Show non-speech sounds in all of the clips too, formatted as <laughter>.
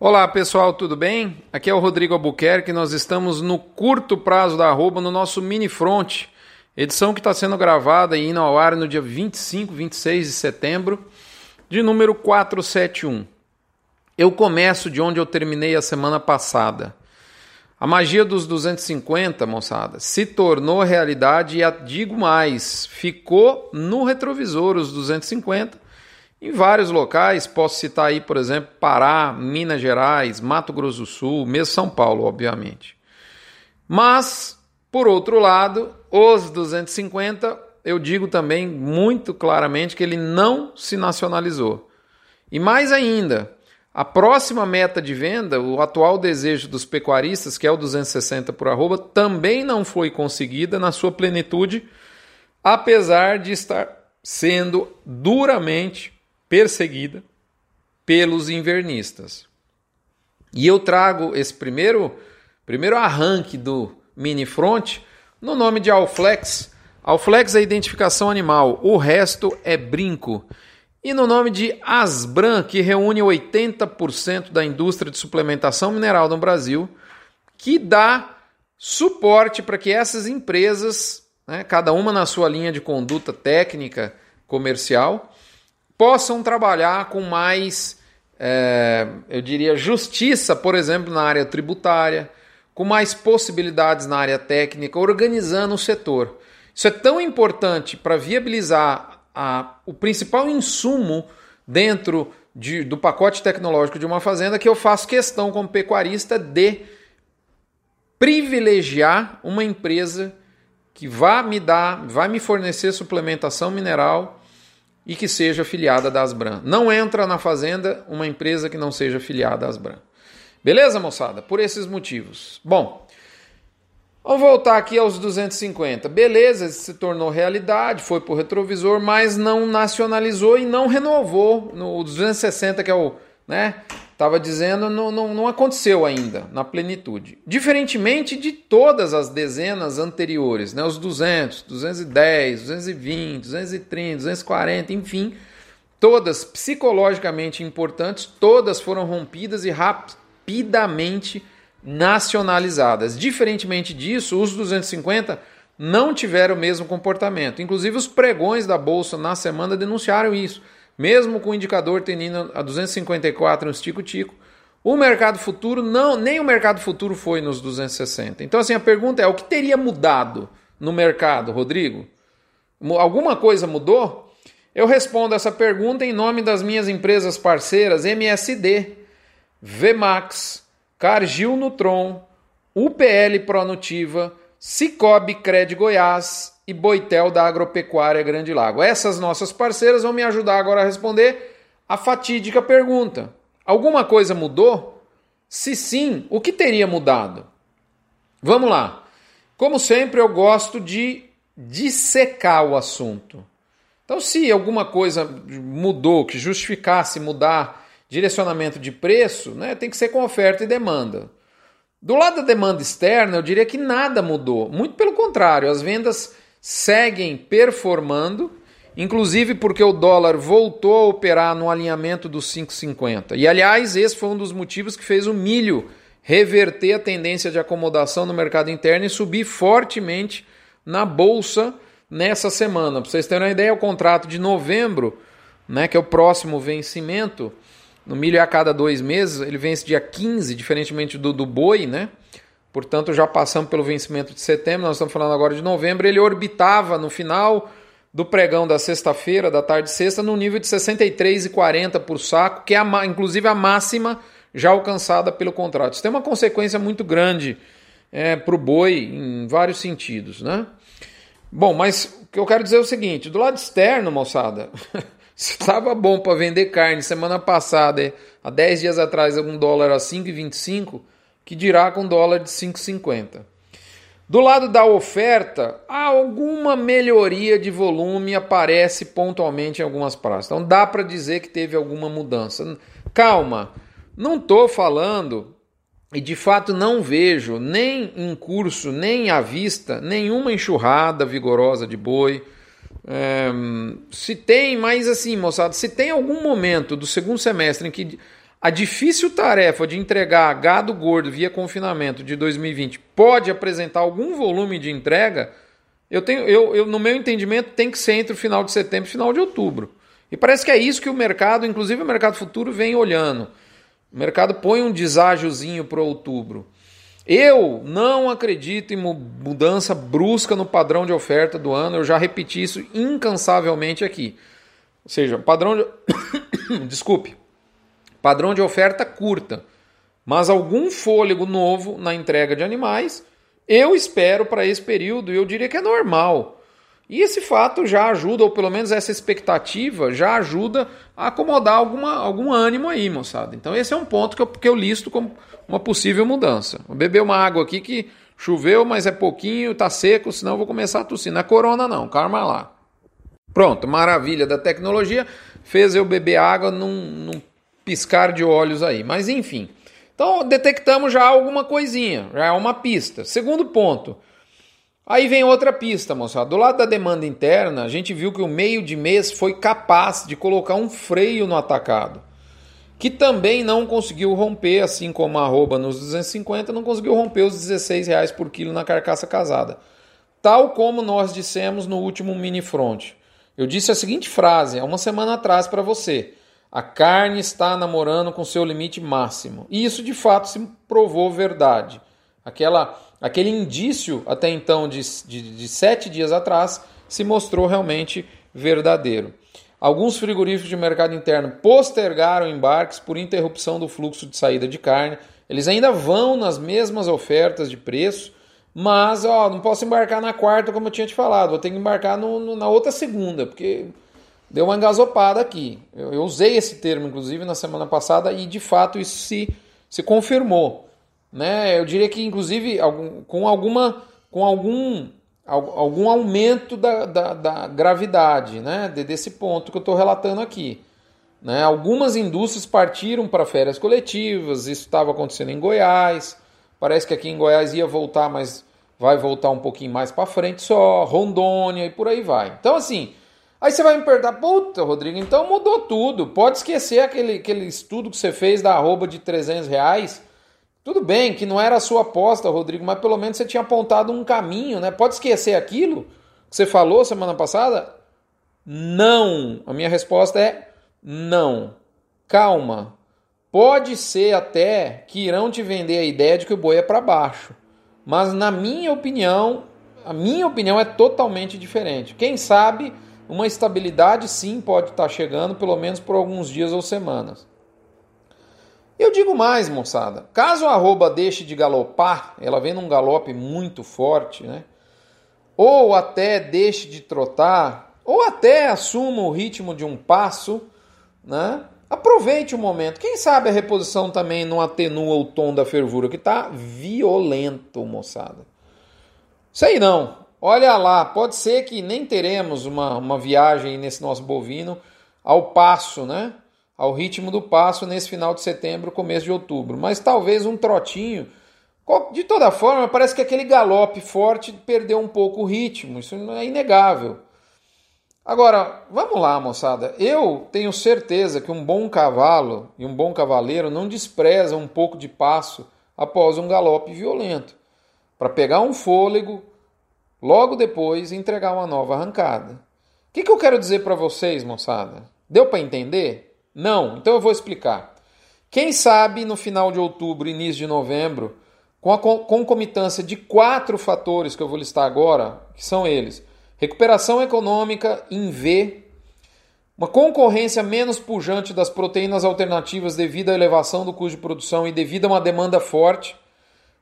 Olá pessoal, tudo bem? Aqui é o Rodrigo Albuquerque. Nós estamos no curto prazo da arroba no nosso mini front, edição que está sendo gravada e indo ao ar no dia 25, 26 de setembro, de número 471. Eu começo de onde eu terminei a semana passada. A magia dos 250, moçada, se tornou realidade e digo mais, ficou no retrovisor os 250 em vários locais. Posso citar aí, por exemplo, Pará, Minas Gerais, Mato Grosso do Sul, mesmo São Paulo, obviamente. Mas, por outro lado, os 250, eu digo também muito claramente que ele não se nacionalizou. E mais ainda, a próxima meta de venda, o atual desejo dos pecuaristas, que é o 260 por arroba, também não foi conseguida na sua plenitude, apesar de estar sendo duramente perseguida pelos invernistas. E eu trago esse primeiro, primeiro arranque do mini front no nome de Alflex. Alflex é identificação animal, o resto é brinco e no nome de Asbran, que reúne 80% da indústria de suplementação mineral no Brasil, que dá suporte para que essas empresas, né, cada uma na sua linha de conduta técnica comercial, possam trabalhar com mais, é, eu diria, justiça, por exemplo, na área tributária, com mais possibilidades na área técnica, organizando o setor. Isso é tão importante para viabilizar a, o principal insumo dentro de, do pacote tecnológico de uma fazenda que eu faço questão como pecuarista de privilegiar uma empresa que vá me dar, vai me fornecer suplementação mineral e que seja filiada da Asbran. Não entra na fazenda uma empresa que não seja filiada à Asbran. Beleza, moçada? Por esses motivos. Bom, Vamos voltar aqui aos 250. Beleza, se tornou realidade, foi para o retrovisor, mas não nacionalizou e não renovou. No 260, que é o. né? Estava dizendo, não, não, não aconteceu ainda na plenitude. Diferentemente de todas as dezenas anteriores, né? os 200, 210, 220, 230, 240, enfim, todas psicologicamente importantes, todas foram rompidas e rapidamente nacionalizadas. Diferentemente disso, os 250 não tiveram o mesmo comportamento. Inclusive, os pregões da bolsa na semana denunciaram isso. Mesmo com o indicador tendendo a 254 no tico-tico, o mercado futuro não, nem o mercado futuro foi nos 260. Então, assim, a pergunta é: o que teria mudado no mercado, Rodrigo? Alguma coisa mudou? Eu respondo essa pergunta em nome das minhas empresas parceiras MSD, Vmax, Cargill Nutron, UPL Pronutiva, Cicobi Cred Goiás e Boitel da Agropecuária Grande Lago. Essas nossas parceiras vão me ajudar agora a responder a fatídica pergunta: alguma coisa mudou? Se sim, o que teria mudado? Vamos lá. Como sempre, eu gosto de dissecar o assunto. Então, se alguma coisa mudou, que justificasse mudar direcionamento de preço, né, tem que ser com oferta e demanda. Do lado da demanda externa, eu diria que nada mudou. Muito pelo contrário, as vendas seguem performando, inclusive porque o dólar voltou a operar no alinhamento dos 5,50. E aliás, esse foi um dos motivos que fez o milho reverter a tendência de acomodação no mercado interno e subir fortemente na bolsa nessa semana. Para vocês terem uma ideia, o contrato de novembro, né, que é o próximo vencimento, no milho é a cada dois meses, ele vence dia 15, diferentemente do, do boi, né? Portanto, já passamos pelo vencimento de setembro, nós estamos falando agora de novembro. Ele orbitava no final do pregão da sexta-feira, da tarde de sexta, no nível de 63,40 por saco, que é a, inclusive a máxima já alcançada pelo contrato. Isso tem uma consequência muito grande é, para o boi em vários sentidos, né? Bom, mas o que eu quero dizer é o seguinte: do lado externo, moçada, <laughs> Se estava bom para vender carne semana passada, há 10 dias atrás, um dólar a 5,25, que dirá com dólar de 5,50. Do lado da oferta, alguma melhoria de volume aparece pontualmente em algumas praças. Então dá para dizer que teve alguma mudança. Calma, não estou falando e de fato não vejo nem em curso, nem à vista, nenhuma enxurrada vigorosa de boi é, se tem, mas assim, moçada, se tem algum momento do segundo semestre em que a difícil tarefa de entregar gado gordo via confinamento de 2020 pode apresentar algum volume de entrega, eu tenho, eu, eu, no meu entendimento, tem que ser entre o final de setembro e final de outubro. E parece que é isso que o mercado, inclusive o mercado futuro, vem olhando. O mercado põe um deságiozinho para outubro. Eu não acredito em mudança brusca no padrão de oferta do ano. Eu já repeti isso incansavelmente aqui. Ou seja, padrão de. <coughs> Desculpe. Padrão de oferta curta. Mas algum fôlego novo na entrega de animais, eu espero para esse período e eu diria que é normal. E esse fato já ajuda, ou pelo menos essa expectativa, já ajuda a acomodar alguma, algum ânimo aí, moçada. Então esse é um ponto que eu, que eu listo como uma possível mudança. Vou beber uma água aqui que choveu, mas é pouquinho, tá seco, senão eu vou começar a tossir. Não é corona não, calma lá. Pronto, maravilha da tecnologia, fez eu beber água num, num piscar de olhos aí. Mas enfim, então detectamos já alguma coisinha, já é uma pista. Segundo ponto, Aí vem outra pista, moçada. Do lado da demanda interna, a gente viu que o meio de mês foi capaz de colocar um freio no atacado, que também não conseguiu romper, assim como a arroba nos 250, não conseguiu romper os 16 reais por quilo na carcaça casada. Tal como nós dissemos no último mini front. Eu disse a seguinte frase há uma semana atrás para você. A carne está namorando com seu limite máximo. E isso de fato se provou verdade. Aquela aquele indício até então de, de, de sete dias atrás se mostrou realmente verdadeiro. Alguns frigoríficos de mercado interno postergaram embarques por interrupção do fluxo de saída de carne. Eles ainda vão nas mesmas ofertas de preço, mas ó, não posso embarcar na quarta como eu tinha te falado, vou ter que embarcar no, no, na outra segunda, porque deu uma engasopada aqui. Eu, eu, usei esse termo, inclusive, na semana passada e de fato isso se, se confirmou. Né? Eu diria que, inclusive, algum, com, alguma, com algum, algum aumento da, da, da gravidade né? desse ponto que eu estou relatando aqui. Né? Algumas indústrias partiram para férias coletivas, isso estava acontecendo em Goiás. Parece que aqui em Goiás ia voltar, mas vai voltar um pouquinho mais para frente só. Rondônia e por aí vai. Então, assim, aí você vai me perguntar, puta, Rodrigo, então mudou tudo. Pode esquecer aquele, aquele estudo que você fez da arroba de 300 reais tudo bem que não era a sua aposta, Rodrigo, mas pelo menos você tinha apontado um caminho, né? Pode esquecer aquilo que você falou semana passada? Não. A minha resposta é não. Calma. Pode ser até que irão te vender a ideia de que o boi é para baixo. Mas na minha opinião, a minha opinião é totalmente diferente. Quem sabe uma estabilidade sim pode estar chegando, pelo menos por alguns dias ou semanas. Eu digo mais, moçada. Caso a arroba deixe de galopar, ela vem num galope muito forte, né? Ou até deixe de trotar, ou até assuma o ritmo de um passo, né? Aproveite o momento. Quem sabe a reposição também não atenua o tom da fervura, que está violento, moçada. Sei não. Olha lá, pode ser que nem teremos uma, uma viagem nesse nosso bovino ao passo, né? ao ritmo do passo nesse final de setembro, começo de outubro. Mas talvez um trotinho. De toda forma, parece que aquele galope forte perdeu um pouco o ritmo, isso é inegável. Agora, vamos lá, moçada. Eu tenho certeza que um bom cavalo e um bom cavaleiro não despreza um pouco de passo após um galope violento, para pegar um fôlego, logo depois entregar uma nova arrancada. O que, que eu quero dizer para vocês, moçada? Deu para entender? Não, então eu vou explicar. Quem sabe no final de outubro, início de novembro, com a concomitância de quatro fatores que eu vou listar agora, que são eles: recuperação econômica em V, uma concorrência menos pujante das proteínas alternativas devido à elevação do custo de produção e devido a uma demanda forte.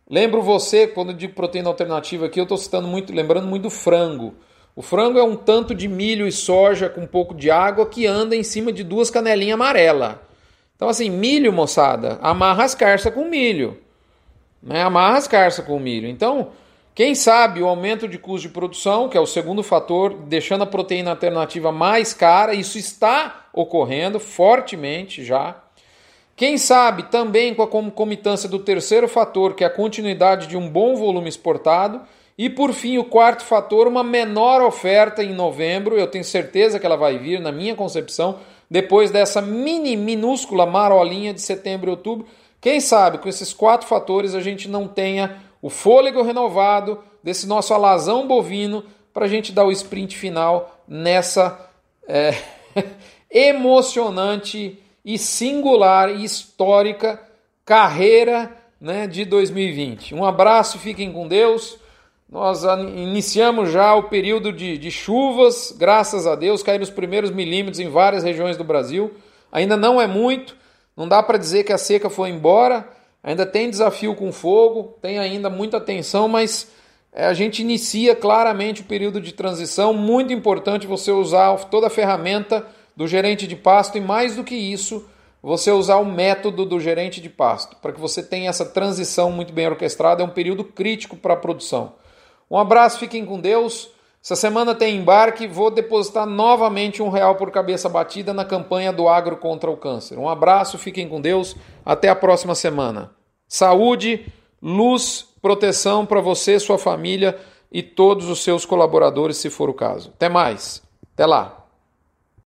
Lembro você, quando eu digo proteína alternativa aqui, eu estou citando muito, lembrando muito do frango. O frango é um tanto de milho e soja com um pouco de água que anda em cima de duas canelinhas amarelas. Então, assim, milho, moçada, amarra as carças com milho. Né? Amarra as carças com milho. Então, quem sabe o aumento de custo de produção, que é o segundo fator, deixando a proteína alternativa mais cara, isso está ocorrendo fortemente já. Quem sabe também com a concomitância do terceiro fator, que é a continuidade de um bom volume exportado e por fim, o quarto fator, uma menor oferta em novembro. Eu tenho certeza que ela vai vir, na minha concepção. depois dessa mini, minúscula marolinha de setembro e outubro. Quem sabe com esses quatro fatores a gente não tenha o fôlego renovado desse nosso alazão bovino para a gente dar o sprint final nessa é, <laughs> emocionante e singular e histórica carreira né, de 2020. Um abraço, fiquem com Deus. Nós iniciamos já o período de, de chuvas, graças a Deus, caíram os primeiros milímetros em várias regiões do Brasil. Ainda não é muito, não dá para dizer que a seca foi embora, ainda tem desafio com fogo, tem ainda muita tensão, mas é, a gente inicia claramente o período de transição. Muito importante você usar toda a ferramenta do gerente de pasto e, mais do que isso, você usar o método do gerente de pasto para que você tenha essa transição muito bem orquestrada. É um período crítico para a produção. Um abraço, fiquem com Deus. Essa semana tem embarque, vou depositar novamente um real por cabeça batida na campanha do Agro contra o Câncer. Um abraço, fiquem com Deus, até a próxima semana. Saúde, luz, proteção para você, sua família e todos os seus colaboradores, se for o caso. Até mais, até lá.